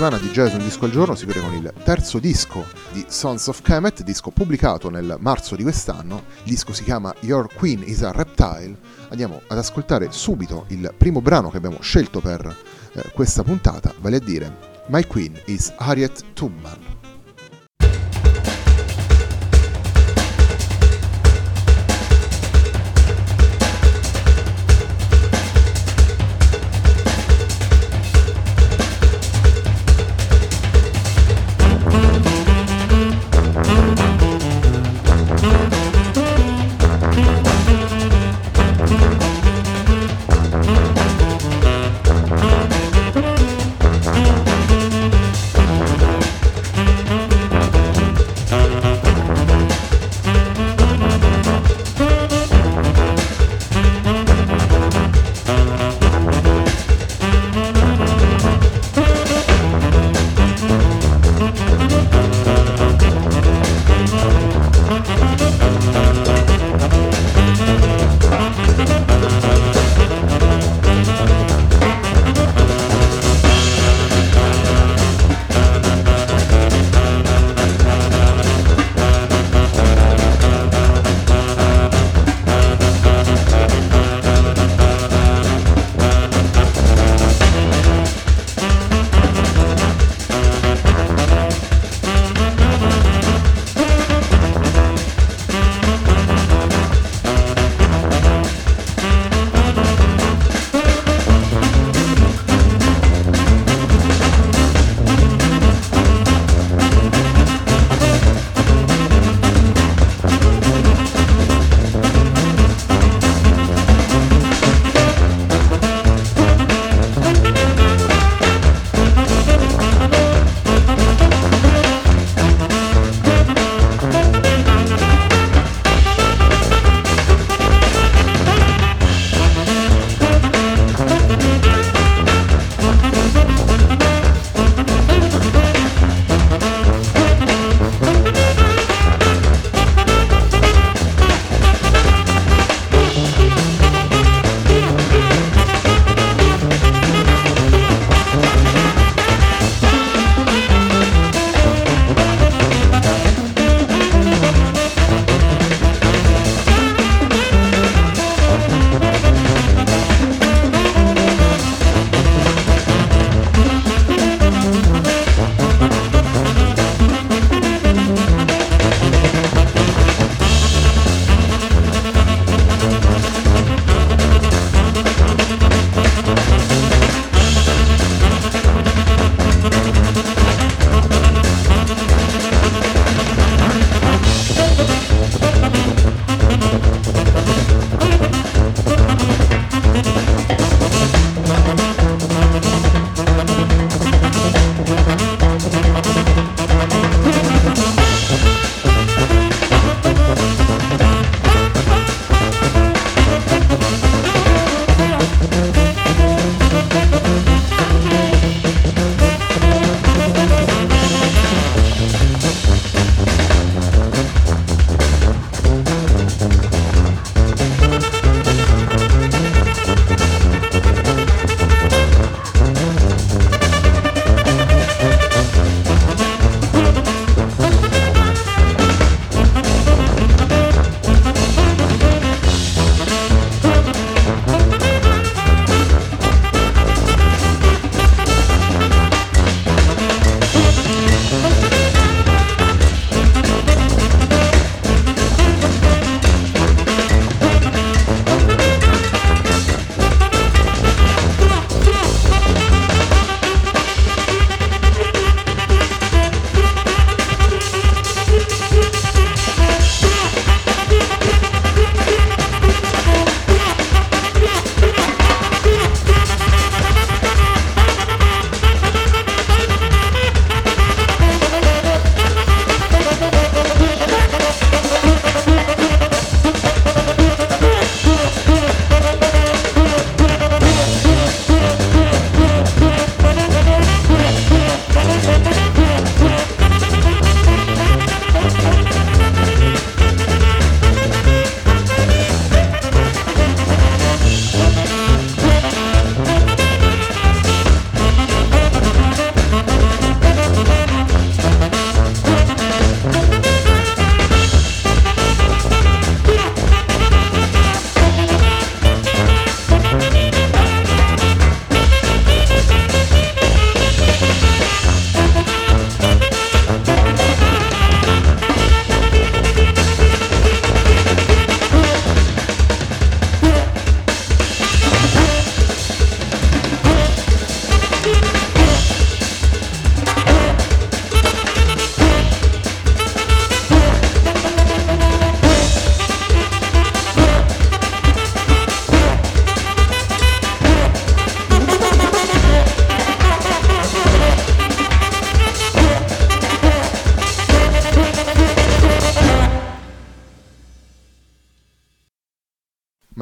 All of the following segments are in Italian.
Settimana di Jazz Un Disco al Giorno si chiude con il terzo disco di Sons of Kemet, disco pubblicato nel marzo di quest'anno. Il disco si chiama Your Queen is a Reptile. Andiamo ad ascoltare subito il primo brano che abbiamo scelto per eh, questa puntata, vale a dire My Queen is Harriet Tubman.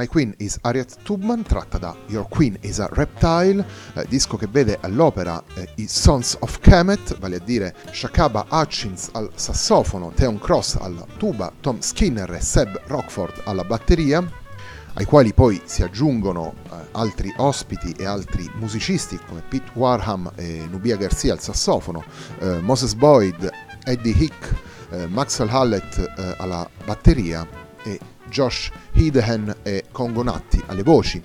Queen is Harriet Tubman, tratta da Your Queen is a Reptile, eh, disco che vede all'opera eh, i Sons of Kemet, vale a dire Shakaba Hutchins al sassofono, Theon Cross alla tuba, Tom Skinner e Seb Rockford alla batteria, ai quali poi si aggiungono eh, altri ospiti e altri musicisti come Pete Warham e Nubia Garcia al sassofono, eh, Moses Boyd, Eddie Hick, eh, Maxwell Hallett eh, alla batteria e Josh Hidehen e Congo Natti alle voci.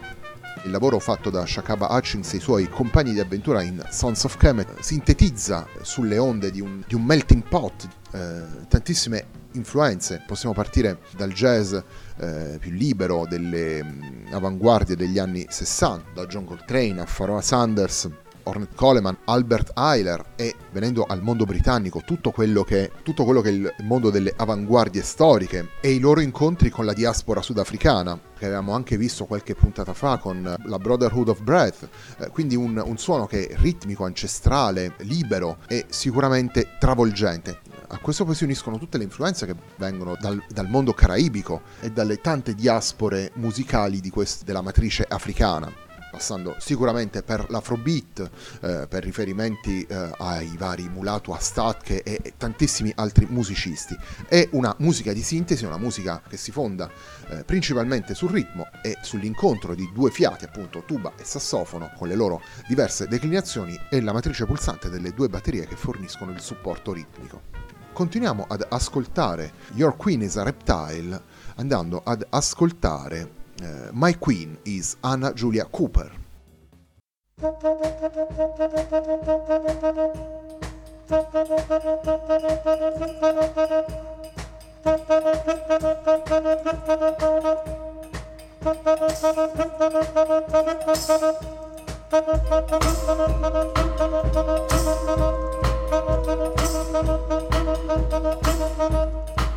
Il lavoro fatto da Shakaba Hutchins e i suoi compagni di avventura in Sons of Kemet sintetizza sulle onde di un, di un melting pot eh, tantissime influenze. Possiamo partire dal jazz eh, più libero delle mh, avanguardie degli anni 60, da John Coltrane a Pharoah Sanders Ornette Coleman, Albert Eiler e venendo al mondo britannico tutto quello, che, tutto quello che è il mondo delle avanguardie storiche e i loro incontri con la diaspora sudafricana che avevamo anche visto qualche puntata fa con la Brotherhood of Breath, eh, quindi un, un suono che è ritmico, ancestrale, libero e sicuramente travolgente. A questo poi si uniscono tutte le influenze che vengono dal, dal mondo caraibico e dalle tante diaspore musicali quest- della matrice africana passando sicuramente per l'afrobeat, eh, per riferimenti eh, ai vari Mulatu Astatke e, tantissimi altri musicisti. È una musica di sintesi, una musica che si fonda eh, principalmente sul ritmo e sull'incontro di due fiati, appunto tuba e sassofono, con le loro diverse declinazioni e la matrice pulsante delle due batterie che forniscono il supporto ritmico. Continuiamo ad ascoltare Your Queen is a Reptile andando ad ascoltare Uh, my queen is Anna Julia Cooper.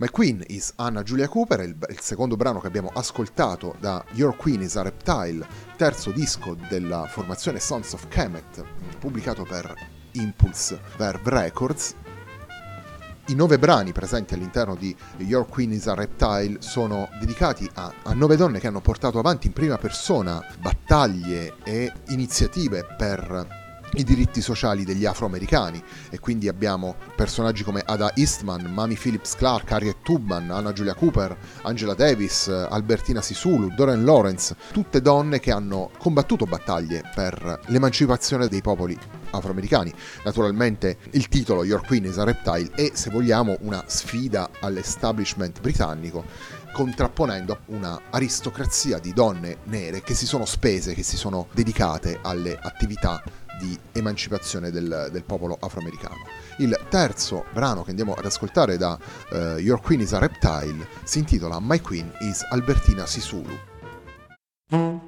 My Queen is Anna Julia Cooper, il, il, secondo brano che abbiamo ascoltato da Your Queen is a Reptile, terzo disco della formazione Sons of Kemet, pubblicato per Impulse Verve Records. I nove brani presenti all'interno di Your Queen is a Reptile sono dedicati a, a nove donne che hanno portato avanti in prima persona battaglie e iniziative per i diritti sociali degli afroamericani e quindi abbiamo personaggi come Ada Eastman, Mami Phillips Clark, Harriet Tubman, Anna Julia Cooper, Angela Davis, Albertina Sisulu, Doreen Lawrence, tutte donne che hanno combattuto battaglie per l'emancipazione dei popoli afroamericani. Naturalmente il titolo Your Queen is a Reptile è, se vogliamo, una sfida all'establishment britannico contrapponendo una aristocrazia di donne nere che si sono spese, che si sono dedicate alle attività di emancipazione del, del, popolo afroamericano. Il terzo brano che andiamo ad ascoltare da uh, Your Queen is a Reptile si intitola My Queen is Albertina Sisulu. Mm.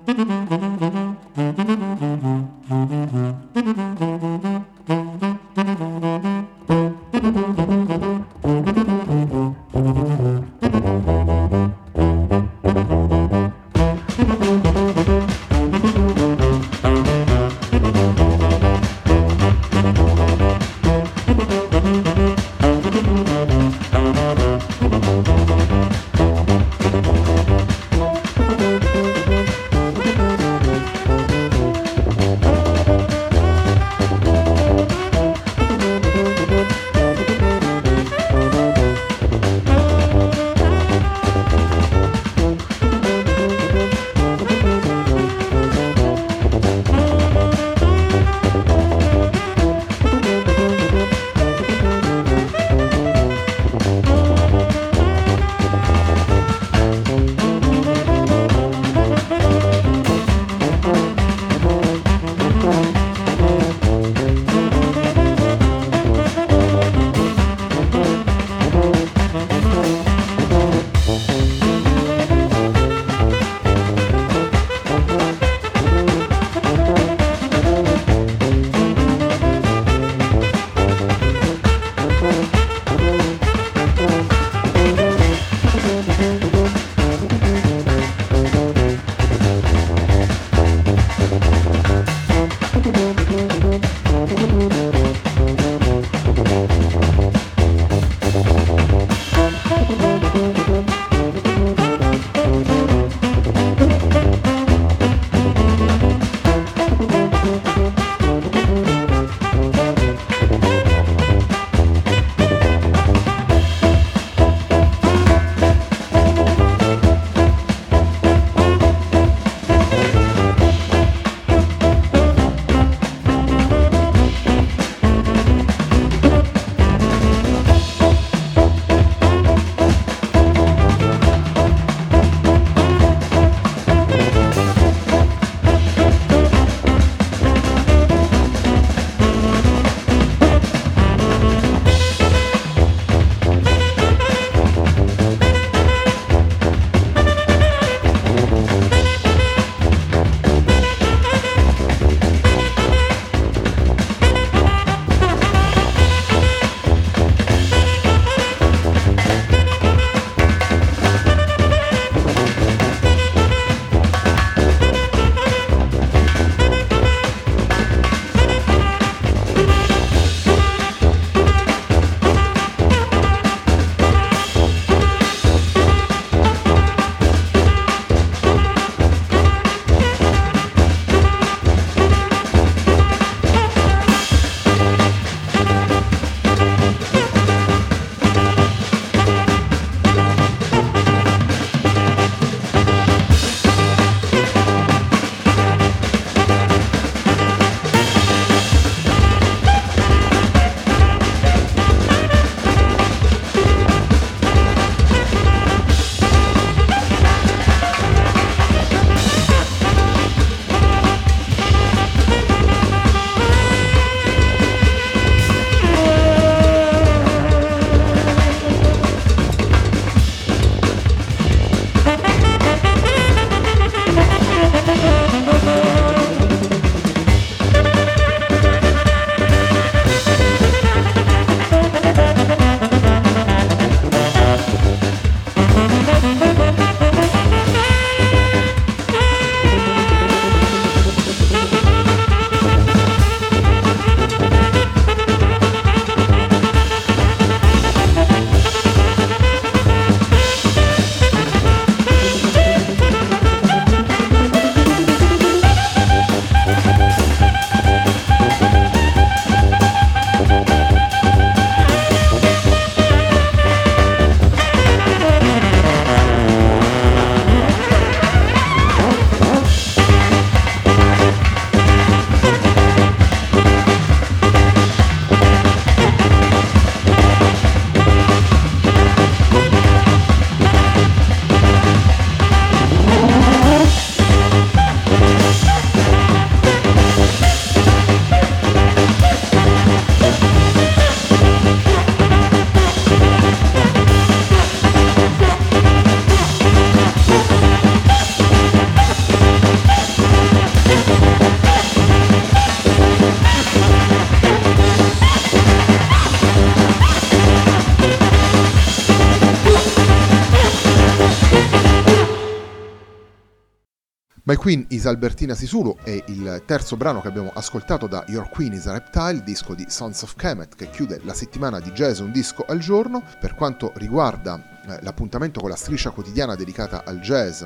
My Queen is Albertina Sisulu è il terzo brano che abbiamo ascoltato da Your Queen is a Reptile, disco di Sons of Kemet che chiude la settimana di jazz un disco al giorno. Per quanto riguarda eh, l'appuntamento con la striscia quotidiana dedicata al jazz,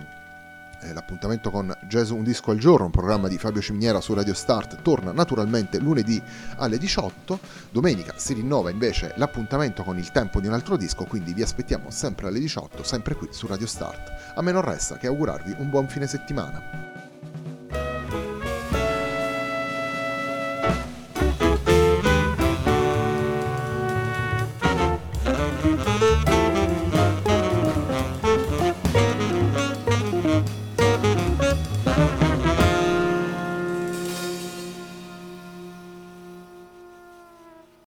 l'appuntamento con Jazz Un Disco al Giorno, un programma di Fabio Ciminiera su Radio Start, torna naturalmente lunedì alle 18. Domenica si rinnova invece l'appuntamento con il tempo di un altro disco, quindi vi aspettiamo sempre alle 18, sempre qui su Radio Start. A me non resta che augurarvi un buon fine settimana.